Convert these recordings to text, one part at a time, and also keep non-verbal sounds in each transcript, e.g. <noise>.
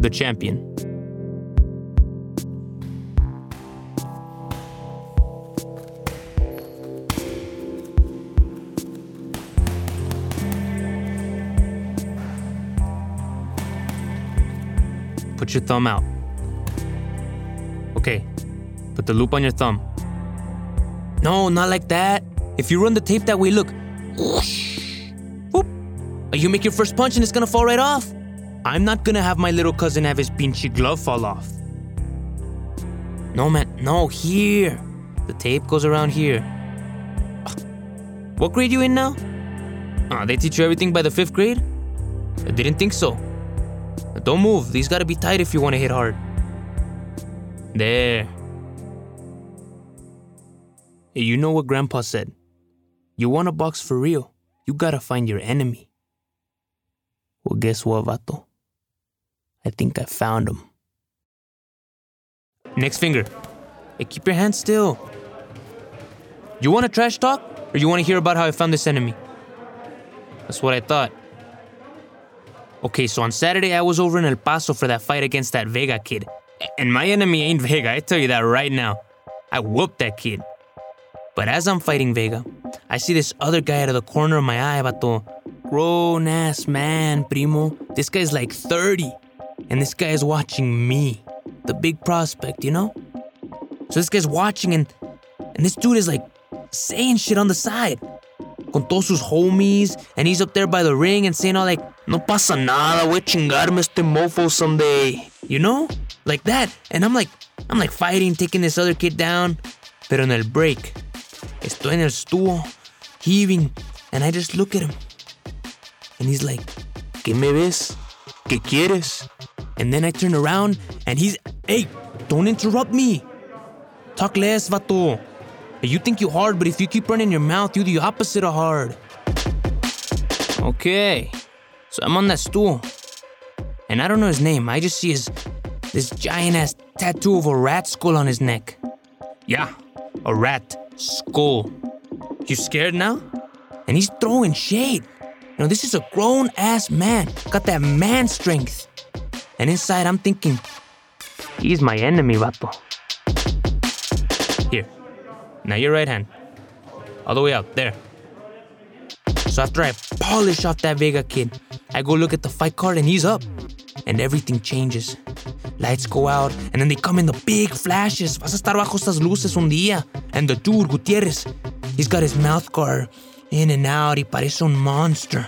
the champion. Put your thumb out. Okay, put the loop on your thumb. No, not like that. If you run the tape that way, look. Whoop. You make your first punch and it's gonna fall right off. I'm not gonna have my little cousin have his pinchy glove fall off. No, man, no, here. The tape goes around here. What grade you in now? Ah, they teach you everything by the fifth grade? I didn't think so. Don't move, these gotta be tight if you wanna hit hard. There. Hey, you know what Grandpa said? You want a box for real, you gotta find your enemy. Well, guess what, Vato? I think I found him. Next finger. Hey, keep your hand still. You want a trash talk? Or you want to hear about how I found this enemy? That's what I thought. Okay, so on Saturday I was over in El Paso for that fight against that Vega kid. And my enemy ain't Vega, I tell you that right now. I whooped that kid. But as I'm fighting Vega, I see this other guy out of the corner of my eye, vato. Grown ass man, primo. This guy's like 30. And this guy is watching me, the big prospect, you know? So this guy's watching and and this dude is like saying shit on the side. Con todos sus homies, and he's up there by the ring and saying all like, No pasa nada, voy a chingarme este mofo someday. You know? Like that. And I'm like, I'm like fighting, taking this other kid down. Pero en el break, estoy en el stool, heaving, and I just look at him. And he's like, ¿Qué me ves? ¿Qué quieres? And then I turn around and he's, hey, don't interrupt me. Talk less, vato. You think you're hard, but if you keep running your mouth, you're the opposite of hard. Okay, so I'm on that stool. And I don't know his name, I just see his this giant ass tattoo of a rat skull on his neck. Yeah, a rat skull. You scared now? And he's throwing shade. You know, this is a grown ass man, got that man strength. And inside, I'm thinking, he's my enemy, vato. Here, now your right hand. All the way out, there. So after I polish off that Vega kid, I go look at the fight card and he's up. And everything changes. Lights go out and then they come in the big flashes. Vas a estar bajo estas luces un día. And the dude, Gutierrez, he's got his mouth guard in and out. He parece un monster.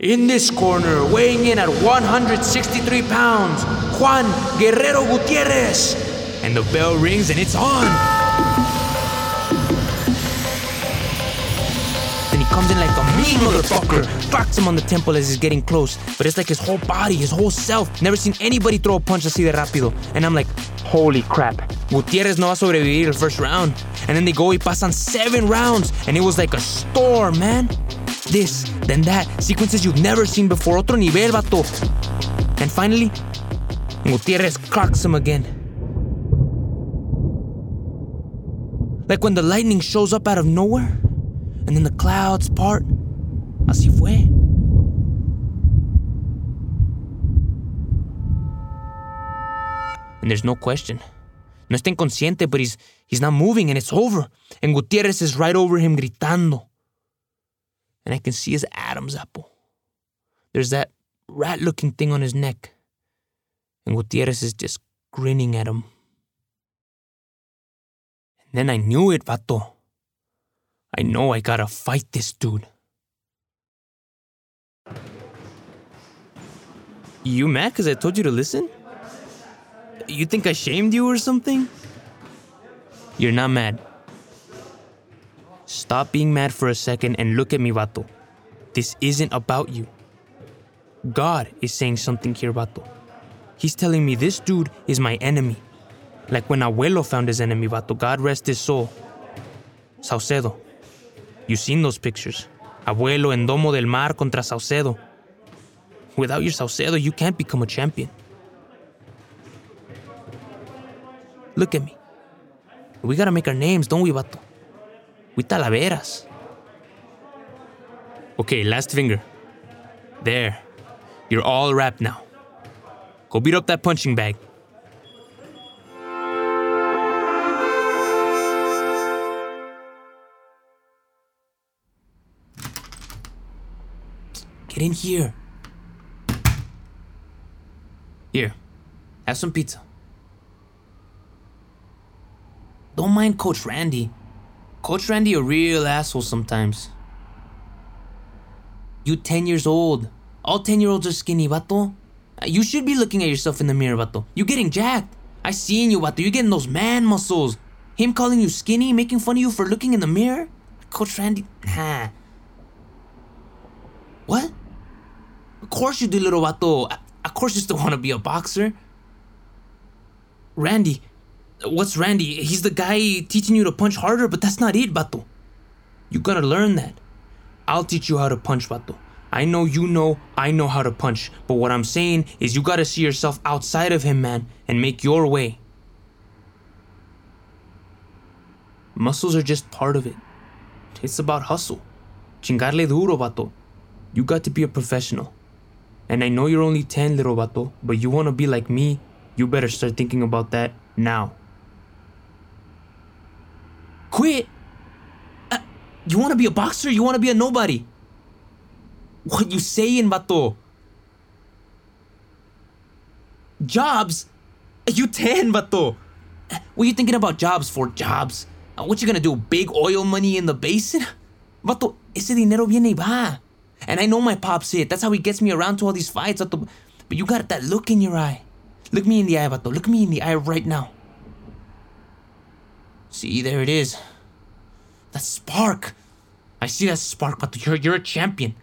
In this corner, weighing in at 163 pounds, Juan Guerrero Gutierrez. And the bell rings and it's on. Then he comes in like a mean motherfucker, clocks him on the temple as he's getting close. But it's like his whole body, his whole self. Never seen anybody throw a punch así de rápido. And I'm like, holy crap. Gutierrez no va a sobrevivir el first round. And then they go y pasan seven rounds. And it was like a storm, man. This, then that, sequences you've never seen before. Otro nivel, vato. And finally, Gutierrez clocks him again. Like when the lightning shows up out of nowhere, and then the clouds part. Así fue. And there's no question. No está inconsciente, but he's, he's not moving and it's over. And Gutierrez is right over him gritando. And I can see his Adam's apple. There's that rat looking thing on his neck. And Gutierrez is just grinning at him. And then I knew it, vato. I know I gotta fight this dude. You mad because I told you to listen? You think I shamed you or something? You're not mad. Stop being mad for a second and look at me, vato. This isn't about you. God is saying something here, vato. He's telling me this dude is my enemy. Like when Abuelo found his enemy, vato. God rest his soul. Saucedo. You've seen those pictures. Abuelo en Domo del Mar contra Saucedo. Without your Saucedo, you can't become a champion. Look at me. We gotta make our names, don't we, vato? We talaveras. Okay, last finger. There. You're all wrapped now. Go beat up that punching bag. Get in here. Here, have some pizza. Don't mind Coach Randy. Coach Randy a real asshole sometimes. You 10 years old. All 10 year olds are skinny, vato. You should be looking at yourself in the mirror, vato. You're getting jacked. I seen you, vato. You getting those man muscles. Him calling you skinny, making fun of you for looking in the mirror? Coach Randy, nah. What? Of course you do, little vato. Of course you still want to be a boxer. Randy, what's Randy? He's the guy teaching you to punch harder, but that's not it, vato. You gotta learn that. I'll teach you how to punch, vato. I know you know I know how to punch, but what I'm saying is you gotta see yourself outside of him, man, and make your way. Muscles are just part of it. It's about hustle. Chingarle duro, vato. You got to be a professional. And I know you're only 10, little vato, but you wanna be like me, you better start thinking about that now. Quit! Uh, you wanna be a boxer? You wanna be a nobody? What you saying, vato? Jobs? You 10, vato. What you thinking about jobs for? Jobs? Uh, What you gonna do? Big oil money in the basin? Vato, ese dinero viene y va. And I know my pop's it. That's how he gets me around to all these fights. Vato. But you got that look in your eye. Look me in the eye, vato. Look me in the eye right now. See, there it is. That spark. I see that spark, but you're, you're a champion.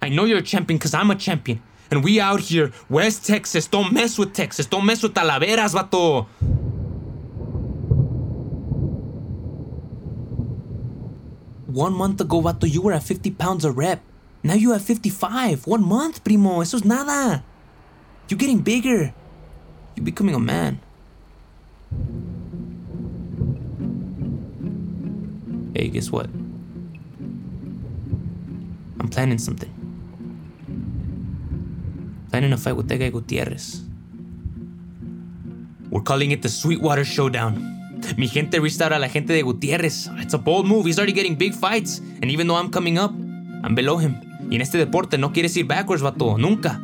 I know you're a champion because I'm a champion. And we out here, West Texas, don't mess with Texas. Don't mess with Talaveras, vato. One month ago, vato, you were at 50 pounds a rep. Now you have 55. One month, primo. Eso es nada. You're getting bigger. You're becoming a man. Hey, guess what? I'm planning something. Planning a fight with that guy Gutierrez. We're calling it the Sweetwater Showdown. Mi gente reached out la gente de Gutierrez. It's a bold move. He's already getting big fights. And even though I'm coming up, I'm below him. Y en este deporte no quieres ir backwards, vato. Nunca.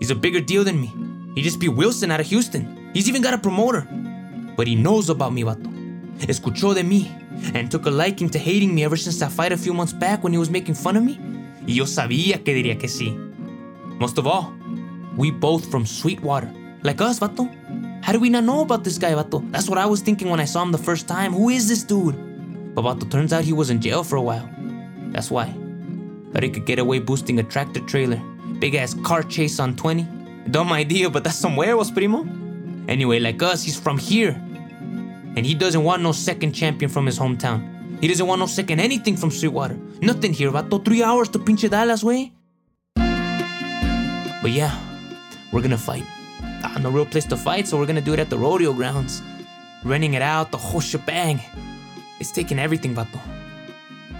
He's a bigger deal than me. He just beat Wilson out of Houston. He's even got a promoter. But he knows about me, vato. Escuchó de mí. And took a liking to hating me ever since that fight a few months back when he was making fun of me. Y yo sabía que diría que sí. Most of all, we both from Sweetwater. Like us, vato. How do we not know about this guy, vato? That's what I was thinking when I saw him the first time. Who is this dude? But vato, turns out he was in jail for a while. That's why. Thought he could get away boosting a tractor trailer. Big ass car chase on 20. Dumb idea, but that's some huevos, primo. Anyway, like us, he's from here. And he doesn't want no second champion from his hometown. He doesn't want no second anything from Sweetwater. Nothing here, vato. Three hours to pinche Dallas, way. But yeah, we're gonna fight. Ah, no real place to fight, so we're gonna do it at the rodeo grounds. Renting it out, the whole shebang. It's taking everything, vato.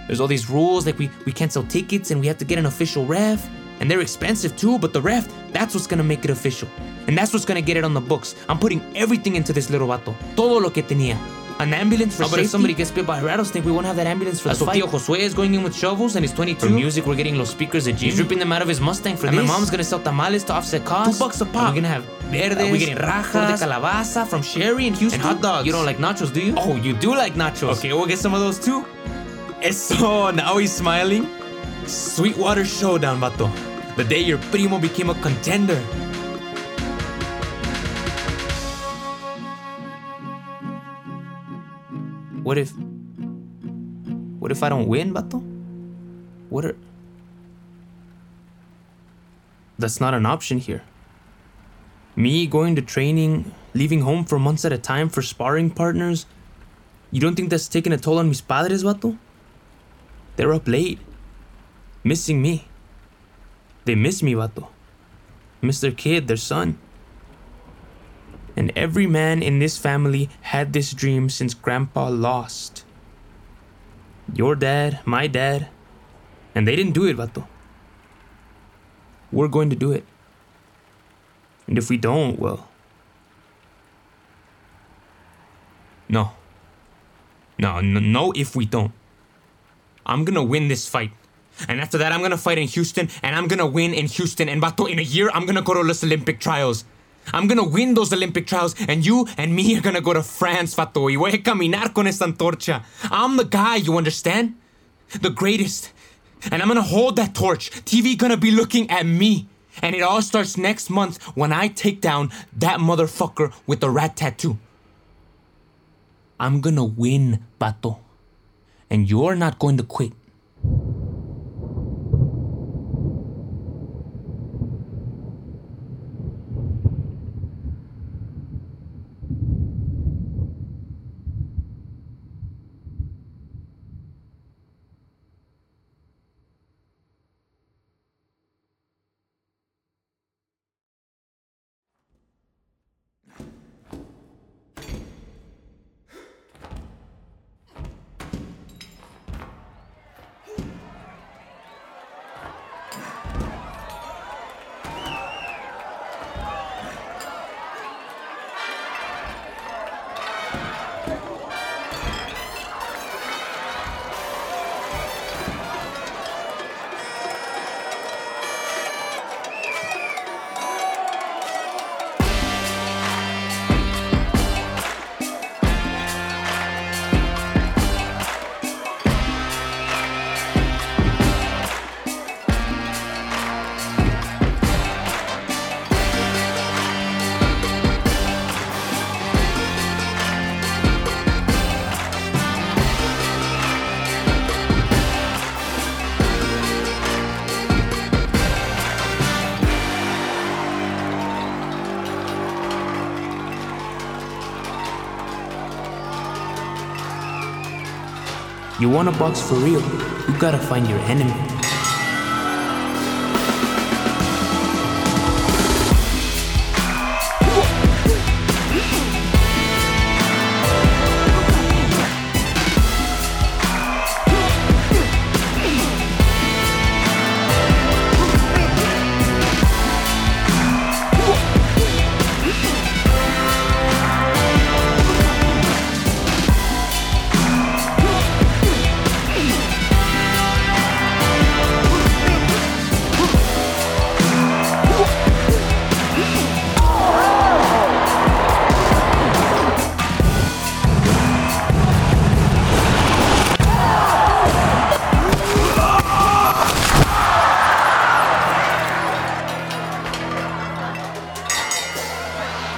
There's all these rules, like we, we can't sell tickets and we have to get an official ref. And they're expensive too, but the ref, that's what's gonna make it official. And that's what's gonna get it on the books. I'm putting everything into this little vato. Todo lo que tenía. An ambulance for How about if somebody gets bit by a rattlesnake, we won't have that ambulance for That's the fight. Tio Josue is going in with shovels and he's 22. For music, we're getting los speakers at Jimmy. He's ripping them out of his Mustang for And my mom's gonna sell tamales to offset costs. Two bucks a And pop. We're gonna have verdes. Uh, we're getting rajas. de calabaza from Sherry and Houston. And hot dogs. You don't like nachos, do you? Oh, you do like nachos. Okay, we'll get some of those too. Eso, now he's smiling. Sweetwater Showdown, vato. The day your primo became a contender. What if. What if I don't win, Bato? What are. That's not an option here. Me going to training, leaving home for months at a time for sparring partners. You don't think that's taking a toll on mis padres, Bato? They're up late, missing me. They miss me, Bato. Miss their kid, their son and every man in this family had this dream since Grandpa lost. Your dad, my dad, and they didn't do it, Vato. We're going to do it. And if we don't, well. No. No, no, no, if we don't. I'm gonna win this fight. And after that, I'm gonna fight in Houston, and I'm gonna win in Houston. And Bato, in a year, I'm gonna go to Los Olympic trials. I'm gonna win those Olympic trials, and you and me are gonna go to France, Fato. Y voy a caminar con esta antorcha. I'm the guy, you understand? The greatest. And I'm gonna hold that torch. TV gonna be looking at me. And it all starts next month when I take down that motherfucker with the rat tattoo. I'm gonna win, Pato. And you're not going to quit. You want a box for real? You gotta find your enemy.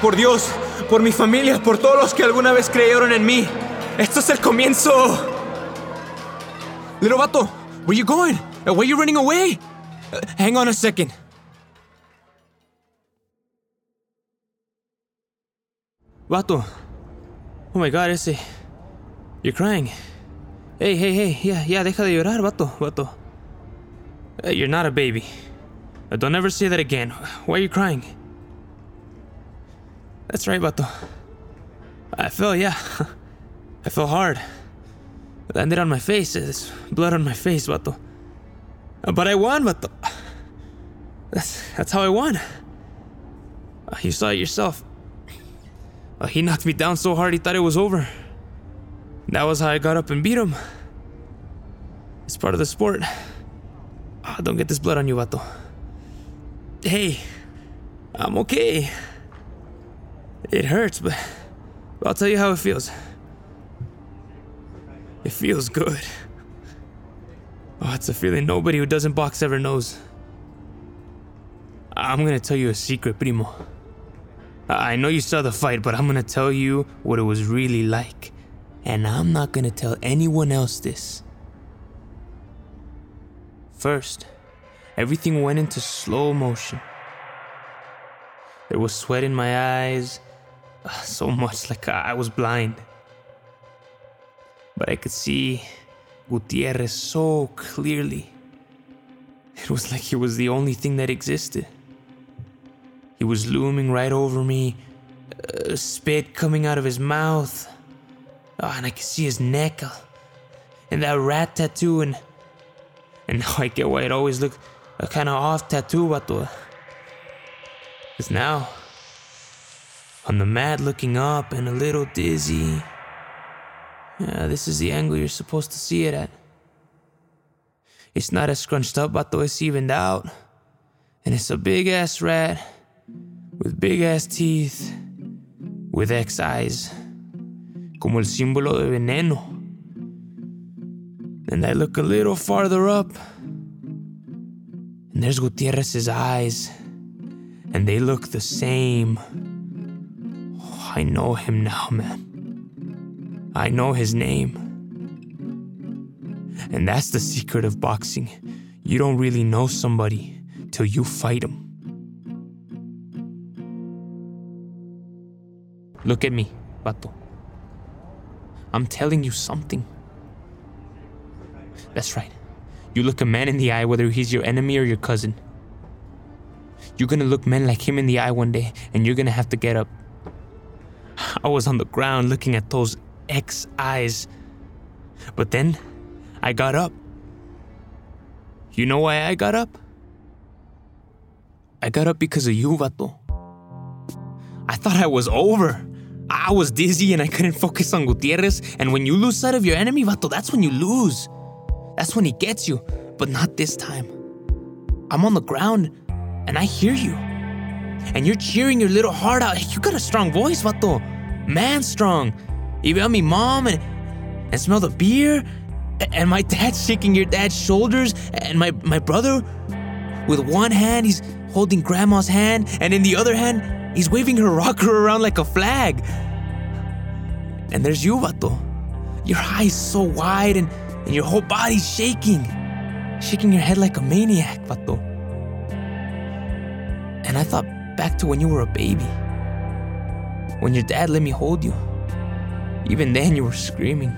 Por Dios, por mi familia, por todos los que alguna vez creyeron en mí. Esto es el comienzo. Little Vato, where you going? Why you running away? Uh, hang on a second. Vato. Oh my god, ese. You're crying. Hey, hey, hey, yeah, yeah, deja de llorar, vato, vato. You're not a baby. Don't ever say that again. Why are you crying? That's right, Vato. I fell, yeah. <laughs> I fell hard. It landed on my face. There's blood on my face, Vato. Uh, But I won, Vato. That's, that's how I won. Uh, You saw it yourself. Uh, He knocked me down so hard he thought it was over. That was how I got up and beat him. It's part of the sport. Ah, don't get this blood on you, Vato. Hey, I'm okay. It hurts, but, I'll tell you how it feels. It feels good. Oh, it's a feeling nobody who doesn't box ever knows. I'm gonna tell you a secret, primo. I know you saw the fight, but I'm gonna tell you what it was really like. And I'm not gonna tell anyone else this. First, everything went into slow motion. There was sweat in my eyes, <sighs> so much like I was blind. But I could see Gutierrez so clearly. It was like he was the only thing that existed. He was looming right over me, uh, spit coming out of his mouth. Ah, and I could see his neck, uh, and that rat tattoo, and and <laughs> now I get why it always looked a kind of off tattoo, vato. Cause now, on the mat looking up and a little dizzy, Yeah, this is the angle you're supposed to see it at. It's not as scrunched up, but though it's evened out. And it's a big ass rat with big ass teeth, with X eyes, como el símbolo de veneno. And I look a little farther up, and there's Gutierrez's eyes, and they look the same. I know him now, man. I know his name. And that's the secret of boxing. You don't really know somebody till you fight him. Look at me, Bato. I'm telling you something. That's right. You look a man in the eye whether he's your enemy or your cousin. You're gonna look men like him in the eye one day, and you're gonna have to get up. I was on the ground looking at those X eyes. But then, I got up. You know why I got up? I got up because of you, Vato. I thought I was over. I was dizzy and I couldn't focus on Gutierrez. And when you lose sight of your enemy, Vato, that's when you lose. That's when he gets you. But not this time. I'm on the ground and I hear you. And you're cheering your little heart out. You got a strong voice, Vato. Man strong. You got me mom and, and smell the beer. And my dad's <laughs> shaking your dad's shoulders. And my, my brother, with one hand, he's holding grandma's hand. And in the other hand, he's waving her <laughs> rocker around like a flag. And there's you, Vato. Your eyes so wide and, and your whole body's shaking. Shaking your head like a maniac, Vato. And I thought back to when you were a baby. When your dad let me hold you. Even then, you were screaming.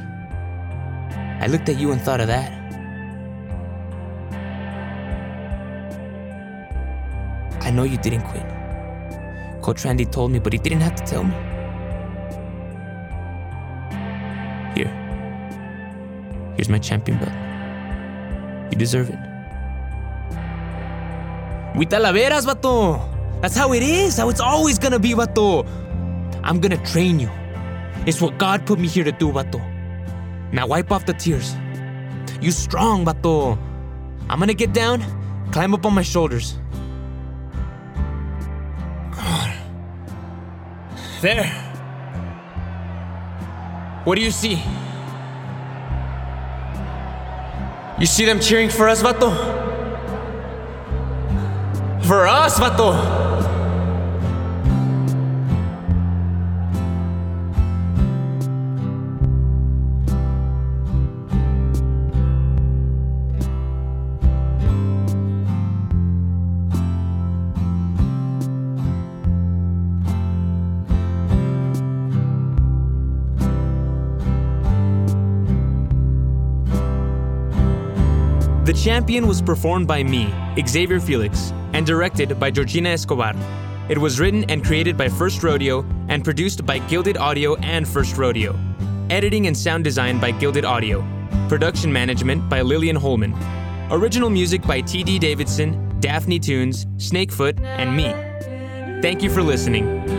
I looked at you and thought of that. I know you didn't quit. Coach Randy told me, but he didn't have to tell me. Here. Here's my champion belt. You deserve it. We talaveras, vato! That's how it is, how it's always gonna be, vato! I'm gonna train you. It's what God put me here to do, Bato. Now wipe off the tears. You strong, Bato. I'm gonna get down, climb up on my shoulders. There. What do you see? You see them cheering for us, vato? For us, vato! Champion was performed by me, Xavier Felix, and directed by Georgina Escobar. It was written and created by First Rodeo and produced by Gilded Audio and First Rodeo. Editing and sound design by Gilded Audio. Production management by Lillian Holman. Original music by T.D. Davidson, Daphne Tunes, Snakefoot, and me. Thank you for listening.